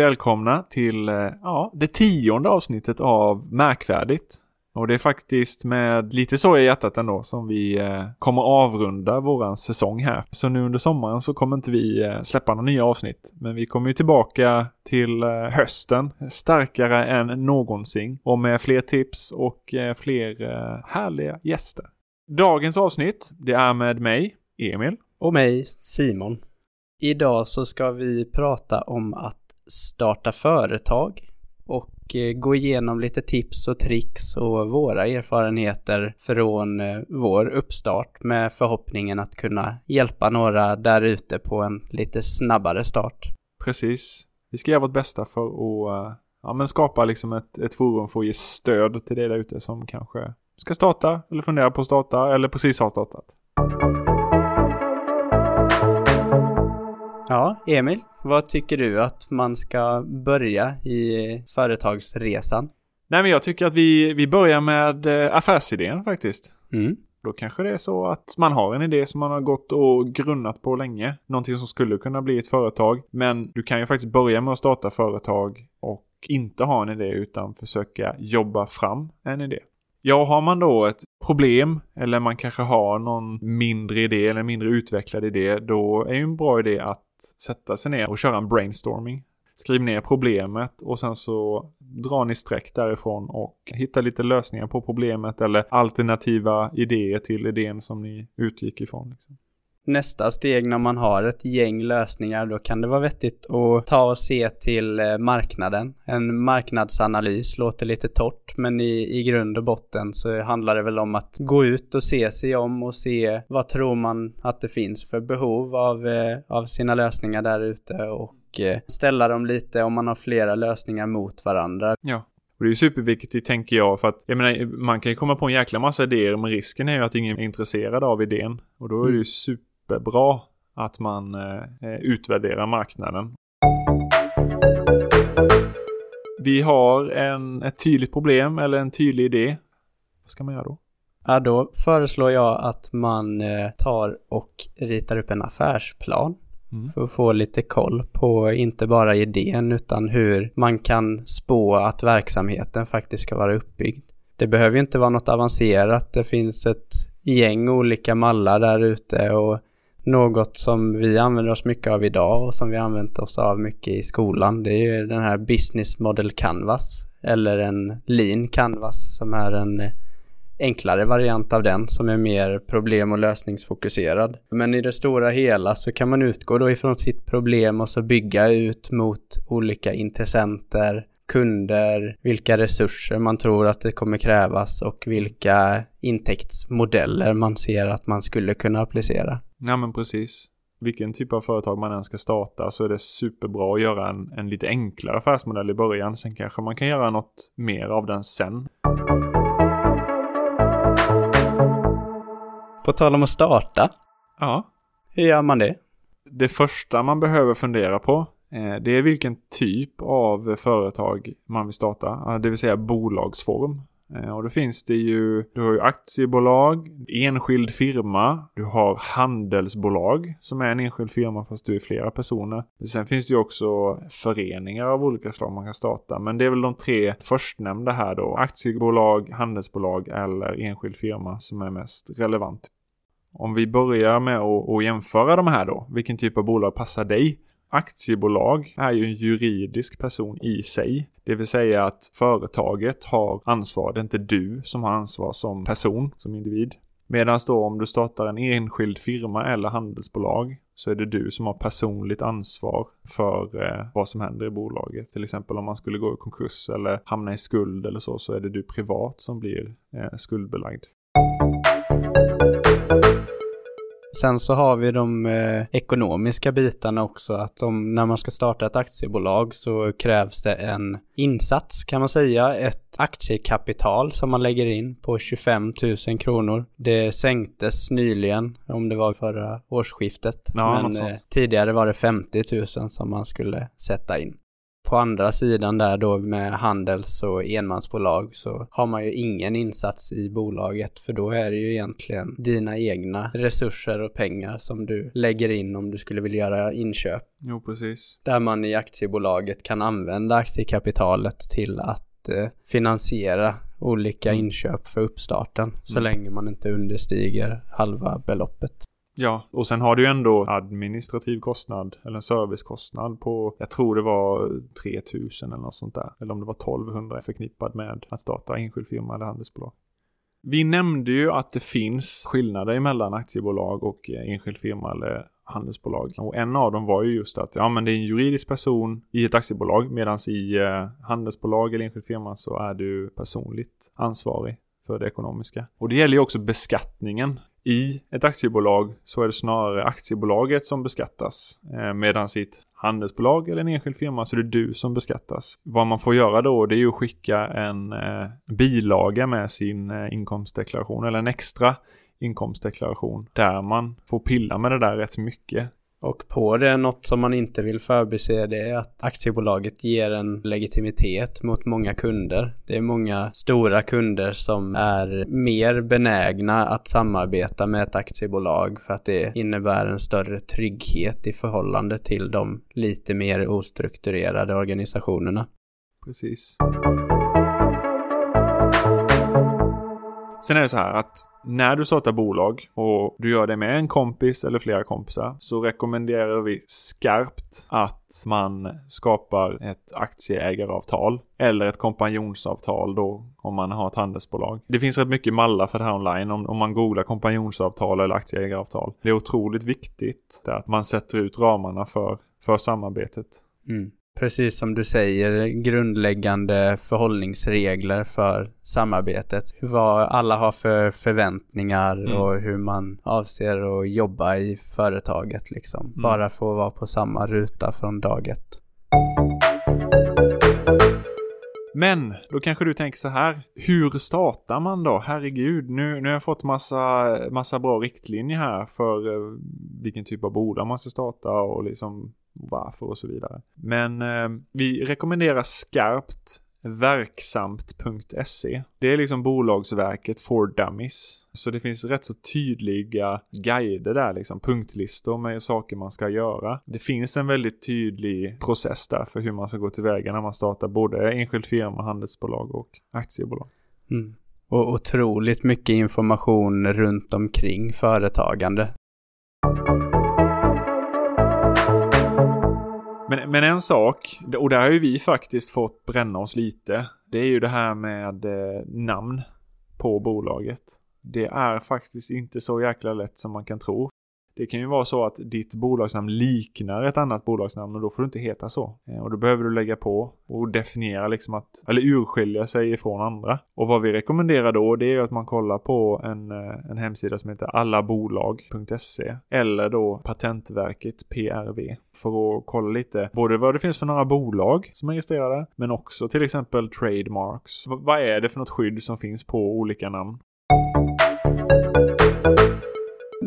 välkomna till eh, ja, det tionde avsnittet av Märkvärdigt. Och det är faktiskt med lite sorg i hjärtat ändå som vi eh, kommer avrunda våran säsong här. Så nu under sommaren så kommer inte vi eh, släppa några nya avsnitt. Men vi kommer ju tillbaka till eh, hösten starkare än någonsin. Och med fler tips och eh, fler eh, härliga gäster. Dagens avsnitt, det är med mig, Emil. Och mig, Simon. Idag så ska vi prata om att starta företag och eh, gå igenom lite tips och tricks och våra erfarenheter från eh, vår uppstart med förhoppningen att kunna hjälpa några där ute på en lite snabbare start. Precis. Vi ska göra vårt bästa för att eh, ja, men skapa liksom ett, ett forum för att ge stöd till dig där ute som kanske ska starta eller fundera på att starta eller precis har startat. Ja, Emil, vad tycker du att man ska börja i företagsresan? Nej men jag tycker att vi, vi börjar med eh, affärsidén faktiskt. Mm. Då kanske det är så att man har en idé som man har gått och grunnat på länge. Någonting som skulle kunna bli ett företag. Men du kan ju faktiskt börja med att starta företag och inte ha en idé utan försöka jobba fram en idé. Ja, har man då ett problem eller man kanske har någon mindre idé eller mindre utvecklad idé, då är ju en bra idé att sätta sig ner och köra en brainstorming. Skriv ner problemet och sen så drar ni streck därifrån och hittar lite lösningar på problemet eller alternativa idéer till idén som ni utgick ifrån. Liksom. Nästa steg när man har ett gäng lösningar, då kan det vara vettigt att ta och se till eh, marknaden. En marknadsanalys låter lite torrt, men i, i grund och botten så handlar det väl om att gå ut och se sig om och se vad tror man att det finns för behov av, eh, av sina lösningar där ute och eh, ställa dem lite om man har flera lösningar mot varandra. Ja. Och det är ju superviktigt tänker jag för att jag menar man kan ju komma på en jäkla massa idéer men risken är ju att ingen är intresserad av idén. Och då är det ju superbra att man eh, utvärderar marknaden. Vi har en, ett tydligt problem eller en tydlig idé. Vad ska man göra då? Ja, då föreslår jag att man eh, tar och ritar upp en affärsplan Mm. för att få lite koll på inte bara idén utan hur man kan spå att verksamheten faktiskt ska vara uppbyggd. Det behöver ju inte vara något avancerat. Det finns ett gäng olika mallar där ute och något som vi använder oss mycket av idag och som vi använt oss av mycket i skolan. Det är ju den här Business Model Canvas eller en Lean Canvas som är en enklare variant av den som är mer problem och lösningsfokuserad. Men i det stora hela så kan man utgå då ifrån sitt problem och så bygga ut mot olika intressenter, kunder, vilka resurser man tror att det kommer krävas och vilka intäktsmodeller man ser att man skulle kunna applicera. Ja men precis. Vilken typ av företag man än ska starta så är det superbra att göra en, en lite enklare affärsmodell i början. Sen kanske man kan göra något mer av den sen. På tal om att starta, Ja, hur gör man det? det första man behöver fundera på Eh, det är vilken typ av företag man vill starta, eh, det vill säga bolagsform. Eh, och då finns det ju, du har ju aktiebolag, enskild firma, du har handelsbolag som är en enskild firma fast du är flera personer. Sen finns det ju också föreningar av olika slag man kan starta. Men det är väl de tre förstnämnda här då. Aktiebolag, handelsbolag eller enskild firma som är mest relevant. Om vi börjar med att jämföra de här då. Vilken typ av bolag passar dig? Aktiebolag är ju en juridisk person i sig. Det vill säga att företaget har ansvar. Det är inte du som har ansvar som person, som individ. Medan då om du startar en enskild firma eller handelsbolag så är det du som har personligt ansvar för eh, vad som händer i bolaget. Till exempel om man skulle gå i konkurs eller hamna i skuld eller så, så är det du privat som blir eh, skuldbelagd. Sen så har vi de eh, ekonomiska bitarna också, att om, när man ska starta ett aktiebolag så krävs det en insats kan man säga, ett aktiekapital som man lägger in på 25 000 kronor. Det sänktes nyligen, om det var förra årsskiftet, Ja, men eh, tidigare var det 50 000 som man skulle sätta in. På andra sidan där då med handels och enmansbolag så har man ju ingen insats i bolaget för då är det ju egentligen dina egna resurser och pengar som du lägger in om du skulle vilja göra inköp. Jo, precis. Där man i aktiebolaget kan använda aktiekapitalet till att eh, finansiera olika Mm. inköp för uppstarten så Mm. länge man inte understiger halva beloppet. Ja, och sen har du ju ändå administrativ kostnad eller en servicekostnad på, jag tror det var 3000 eller något sånt där. Eller om det var 1200 förknippad med att starta enskild firma eller handelsbolag. Vi nämnde ju att det finns skillnader mellan aktiebolag och eh, enskild firma eller handelsbolag. Och en av dem var ju just att ja, men det är en juridisk person i ett aktiebolag medan i eh, handelsbolag eller enskild firma så är du personligt ansvarig för det ekonomiska. Och det gäller ju också beskattningen. I ett aktiebolag så är det snarare aktiebolaget som beskattas. Eh, medan i ett handelsbolag eller en enskild firma så är det du som beskattas. Vad man får göra då det är ju att skicka en eh, bilaga med sin eh, inkomstdeklaration eller en extra inkomstdeklaration där man får pilla med det där rätt mycket. Och på det, något som man inte vill förbise det är att aktiebolaget ger en legitimitet mot många kunder. Det är många stora kunder som är mer benägna att samarbeta med ett aktiebolag för att det innebär en större trygghet i förhållande till de lite mer ostrukturerade organisationerna. Precis. Sen är det så här att när du startar bolag och du gör det med en kompis eller flera kompisar så rekommenderar vi skarpt att man skapar ett aktieägaravtal eller ett kompanjonsavtal då om man har ett handelsbolag. Det finns rätt mycket mallar för det här online om, om man googlar kompanjonsavtal eller aktieägaravtal. Det är otroligt viktigt att man sätter ut ramarna för, för samarbetet. Mm. Precis som du säger, grundläggande förhållningsregler för samarbetet. Vad alla har för förväntningar Mm. och hur man avser att jobba i företaget liksom. Mm. Bara få vara på samma ruta från dag ett. Men då kanske du tänker så här. Hur startar man då? Herregud, nu, nu har jag fått massa, massa bra riktlinjer här för eh, vilken typ av bolag man ska starta och liksom varför och så vidare. Men eh, vi rekommenderar skarpt verksamt.se. Det är liksom bolagsverket for dummies. Så det finns rätt så tydliga guider där liksom, punktlistor med saker man ska göra. Det finns en väldigt tydlig process där för hur man ska gå tillväga när man startar både enskild firma, handelsbolag och aktiebolag. Mm. Och otroligt mycket information runt omkring företagande. Men, men en sak, och där har ju vi faktiskt fått bränna oss lite. Det är ju det här med eh, namn på bolaget. Det är faktiskt inte så jäkla lätt som man kan tro. Det kan ju vara så att ditt bolagsnamn liknar ett annat bolagsnamn och då får du inte heta så. Eh, och då behöver du lägga på och definiera liksom att, eller urskilja sig ifrån andra. Och vad vi rekommenderar då det är ju att man kollar på en, eh, en hemsida som heter allabolag.se eller då Patentverket PRV för att kolla lite både vad det finns för några bolag som är registrerade men också till exempel trademarks. V- vad är det för något skydd som finns på olika namn?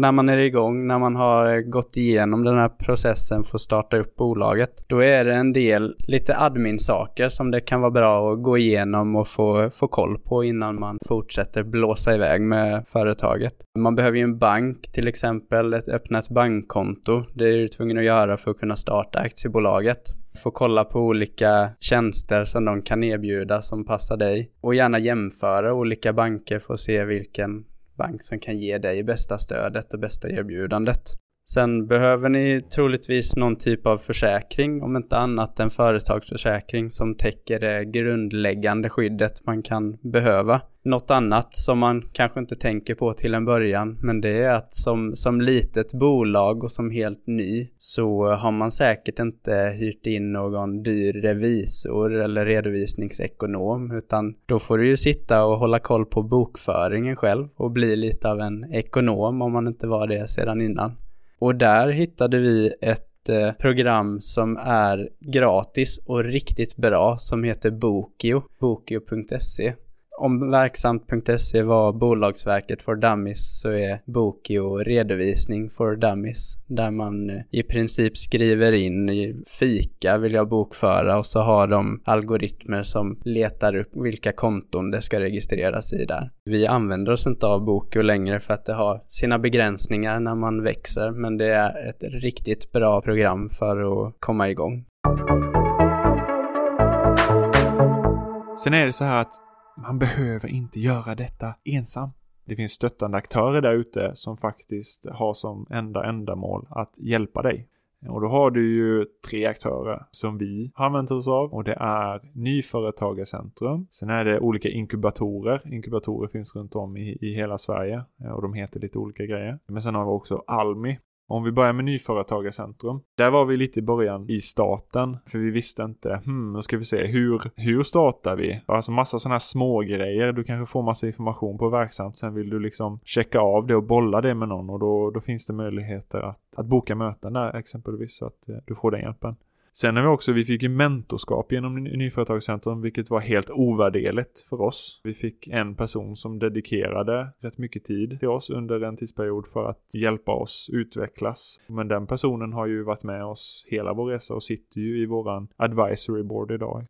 När man är igång, när man har gått igenom den här processen för att starta upp bolaget, då är det en del lite admin-saker som det kan vara bra att gå igenom och få, få koll på innan man fortsätter blåsa iväg med företaget. Man behöver ju en bank till exempel, ett, öppna ett bankkonto. Det är du tvungen att göra för att kunna starta aktiebolaget. Få kolla på olika tjänster som de kan erbjuda som passar dig och gärna jämföra olika banker för att se vilken bank som kan ge dig bästa stödet och bästa erbjudandet. Sen behöver ni troligtvis någon typ av försäkring, om inte annat en företagsförsäkring som täcker det grundläggande skyddet man kan behöva. Något annat som man kanske inte tänker på till en början, men det är att som, som litet bolag och som helt ny så har man säkert inte hyrt in någon dyr revisor eller redovisningsekonom, utan då får du ju sitta och hålla koll på bokföringen själv och bli lite av en ekonom om man inte var det sedan innan. Och där hittade vi ett eh, program som är gratis och riktigt bra som heter Bokio, bokio.se om verksamt.se var bolagsverket for dummies så är Bokio redovisning for dummies där man eh, i princip skriver in i fika vill jag bokföra och så har de algoritmer som letar upp vilka konton det ska registreras i där. Vi använder oss inte av Bokio längre för att det har sina begränsningar när man växer men det är ett riktigt bra program för att komma igång. Sen är det så här att man behöver inte göra detta ensam. Det finns stöttande aktörer där ute som faktiskt har som enda ändamål att hjälpa dig. Och då har du ju tre aktörer som vi har använt oss av och det är Nyföretagarcentrum. Sen är det olika inkubatorer. Inkubatorer finns runt om i, i hela Sverige och de heter lite olika grejer. Men sen har vi också Almi om vi börjar med Nyföretagarcentrum. Där var vi lite i början i starten. För vi visste inte, hmm, nu ska vi se, hur, hur startar vi? Alltså massa sådana här små grejer. Du kanske får massa information på verksamt. Sen vill du liksom checka av det och bolla det med någon. Och då, då finns det möjligheter att, att boka möten där exempelvis. Så att eh, du får den hjälpen. Sen har vi också, vi fick ju mentorskap genom Nyföretagscentrum, vilket var helt ovärderligt för oss. Vi fick en person som dedikerade rätt mycket tid till oss under en tidsperiod för att hjälpa oss utvecklas. Men den personen har ju varit med oss hela vår resa och sitter ju i våran advisory board idag.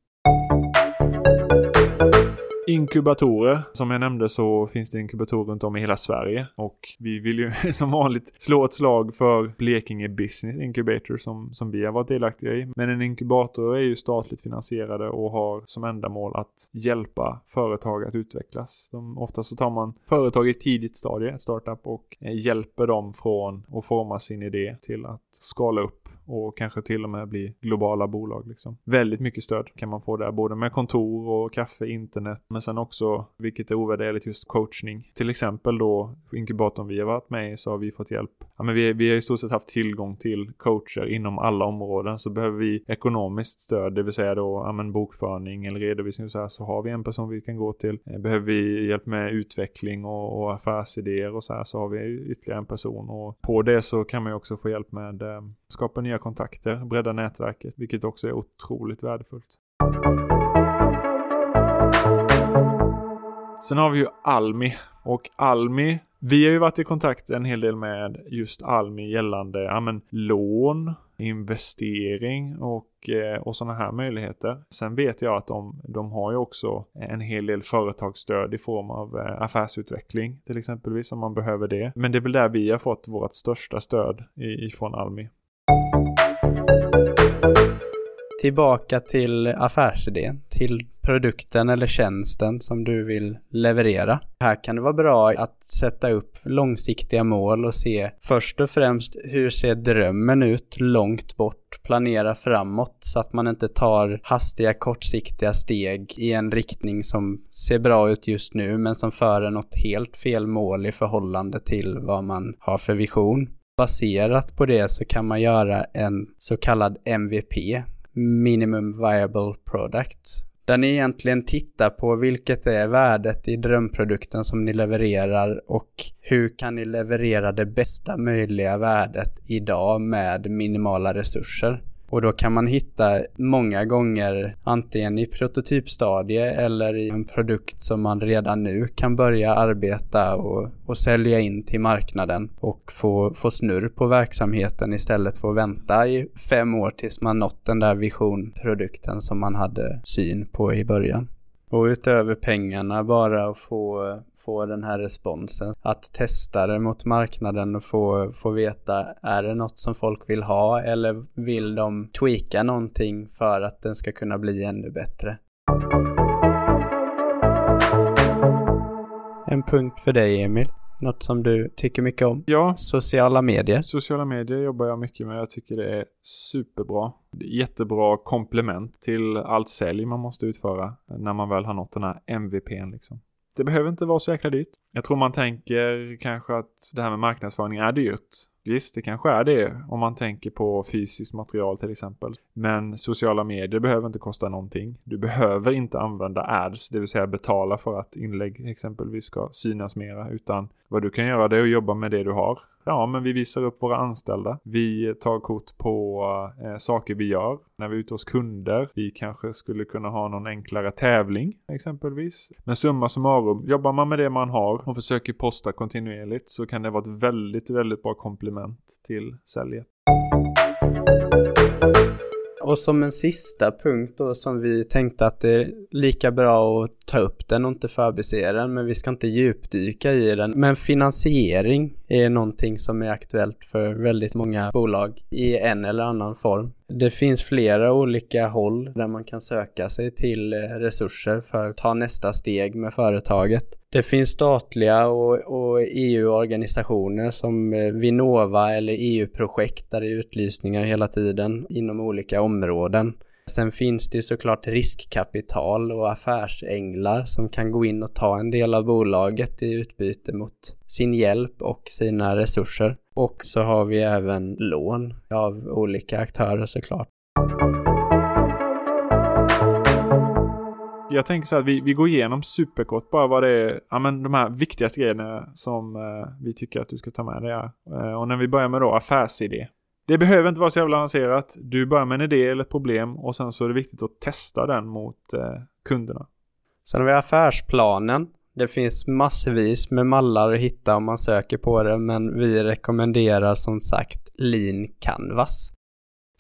Inkubatorer. Som jag nämnde så finns det inkubatorer runt om i hela Sverige. Och vi vill ju som vanligt slå ett slag för Blekinge Business Incubator som, som vi har varit delaktiga i. Men en inkubator är ju statligt finansierade och har som ändamål att hjälpa företag att utvecklas. De, ofta så tar man företag i ett tidigt stadie, ett startup, och eh, hjälper dem från att forma sin idé till att skala upp och kanske till och med bli globala bolag. Liksom. Väldigt mycket stöd kan man få där, både med kontor och kaffe, internet, men sen också, vilket är ovärderligt, just coachning. Till exempel då inkubatorn vi har varit med i så har vi fått hjälp. Ja, men vi, vi har i stort sett haft tillgång till coacher inom alla områden, så behöver vi ekonomiskt stöd, det vill säga då ja, men bokföring eller redovisning och så här, så har vi en person vi kan gå till. Eh, behöver vi hjälp med utveckling och, och affärsidéer och så här, så har vi ytterligare en person och på det så kan man ju också få hjälp med eh, skapa nya kontakter, bredda nätverket, vilket också är otroligt värdefullt. Sen har vi ju Almi och Almi vi har ju varit i kontakt en hel del med just Almi gällande ja, men, lån, investering och, eh, och sådana här möjligheter. Sen vet jag att de, de har ju också en hel del företagsstöd i form av eh, affärsutveckling till exempelvis om man behöver det. Men det är väl där vi har fått vårt största stöd ifrån Almi. Tillbaka till affärsidén, till produkten eller tjänsten som du vill leverera. Här kan det vara bra att sätta upp långsiktiga mål och se först och främst hur ser drömmen ut långt bort, planera framåt så att man inte tar hastiga kortsiktiga steg i en riktning som ser bra ut just nu men som för en helt fel mål i förhållande till vad man har för vision. Baserat på det så kan man göra en så kallad MVP, Minimum Viable Product. Där ni egentligen tittar på vilket är värdet i drömprodukten som ni levererar och hur kan ni leverera det bästa möjliga värdet idag med minimala resurser. Och då kan man hitta många gånger antingen i prototypstadie eller i en produkt som man redan nu kan börja arbeta och, och sälja in till marknaden och få, få snurr på verksamheten istället för att vänta i fem år tills man nått den där visionprodukten som man hade syn på i början. Och utöver pengarna bara att få få den här responsen. Att testa det mot marknaden och få, få veta, är det något som folk vill ha eller vill de tweaka någonting för att den ska kunna bli ännu bättre? En punkt för dig Emil. Något som du tycker mycket om? Ja. Sociala medier? Sociala medier jobbar jag mycket med. Jag tycker det är superbra. Jättebra komplement till allt sälj man måste utföra när man väl har nått den här MVPn liksom. Det behöver inte vara så jäkla dyrt. Jag tror man tänker kanske att det här med marknadsföring är dyrt. Visst, det kanske är det om man tänker på fysiskt material till exempel. Men sociala medier behöver inte kosta någonting. Du behöver inte använda ads, det vill säga betala för att inlägg exempelvis ska synas mera. Utan vad du kan göra det är att jobba med det du har ja, men vi visar upp våra anställda. Vi tar kort på eh, saker vi gör när vi är ute hos kunder. Vi kanske skulle kunna ha någon enklare tävling exempelvis. Men summa summarum, jobbar man med det man har och försöker posta kontinuerligt så kan det vara ett väldigt, väldigt bra komplement till säljet. Och som en sista punkt då som vi tänkte att det är lika bra att ta upp den och inte förbise den, men vi ska inte djupdyka i den. Men finansiering är någonting som är aktuellt för väldigt många bolag i en eller annan form. Det finns flera olika håll där man kan söka sig till eh, resurser för att ta nästa steg med företaget. Det finns statliga och, och EU-organisationer som eh, Vinnova eller EU-projekt där det är utlysningar hela tiden inom olika områden. Sen finns det såklart riskkapital och affärsänglar som kan gå in och ta en del av bolaget i utbyte mot sin hjälp och sina resurser. Och så har vi även lån av olika aktörer såklart. Jag tänker så att vi, vi går igenom superkort bara vad det är, ja men de här viktigaste grejerna som eh, vi tycker att du ska ta med dig. Eh, och när vi börjar med då affärsidé. Det behöver inte vara så jävla avancerat. Du börjar med en idé eller ett problem och sen så är det viktigt att testa den mot eh, kunderna. Sen har vi affärsplanen. Det finns massvis med mallar att hitta om man söker på det, men vi rekommenderar som sagt Lean Canvas.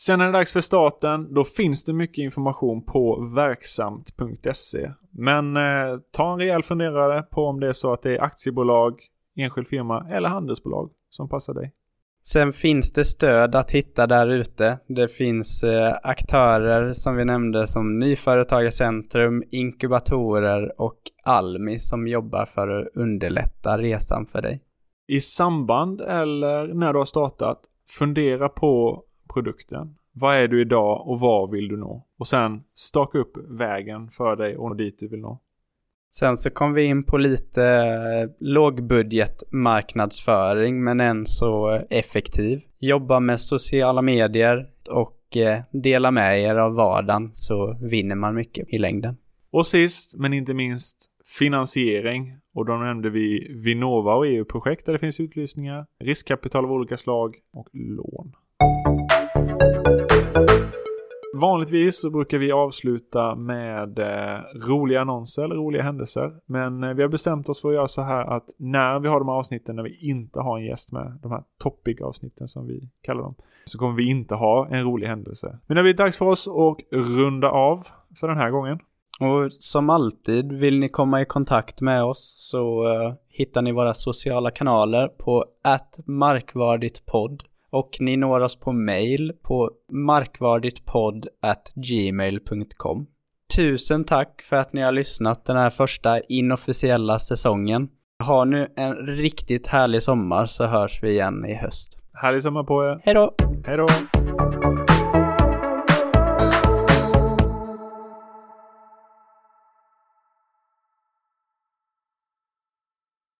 Sen är det dags för starten. Då finns det mycket information på verksamt.se. Men eh, ta en rejäl funderare på om det är så att det är aktiebolag, enskild firma eller handelsbolag som passar dig. Sen finns det stöd att hitta där ute. Det finns eh, aktörer som vi nämnde som Nyföretagarcentrum, inkubatorer och Almi som jobbar för att underlätta resan för dig. I samband eller när du har startat, fundera på produkten. Vad är du idag och var vill du nå? Och sen staka upp vägen för dig och dit du vill nå. Sen så kom vi in på lite eh, lågbudgetmarknadsföring men än så effektiv. Jobba med sociala medier och eh, dela med er av vardagen så vinner man mycket i längden. Och sist men inte minst finansiering. Och då nämnde vi Vinnova och EU-projekt där det finns utlysningar, riskkapital av olika slag och lån. Vanligtvis så brukar vi avsluta med eh, roliga annonser eller roliga händelser. Men eh, vi har bestämt oss för att göra så här att när vi har de här avsnitten när vi inte har en gäst med, de här topic avsnitten som vi kallar dem, så kommer vi inte ha en rolig händelse. Men det blir dags för oss att runda av för den här gången. Och som alltid, vill ni komma i kontakt med oss så eh, hittar ni våra sociala kanaler på markvarditpodd och ni når oss på mail på markvarditpodd@gmail.com. Tusen tack för att ni har lyssnat den här första inofficiella säsongen. Ha nu en riktigt härlig sommar så hörs vi igen i höst. Härlig sommar på er. Hej då! Hej då!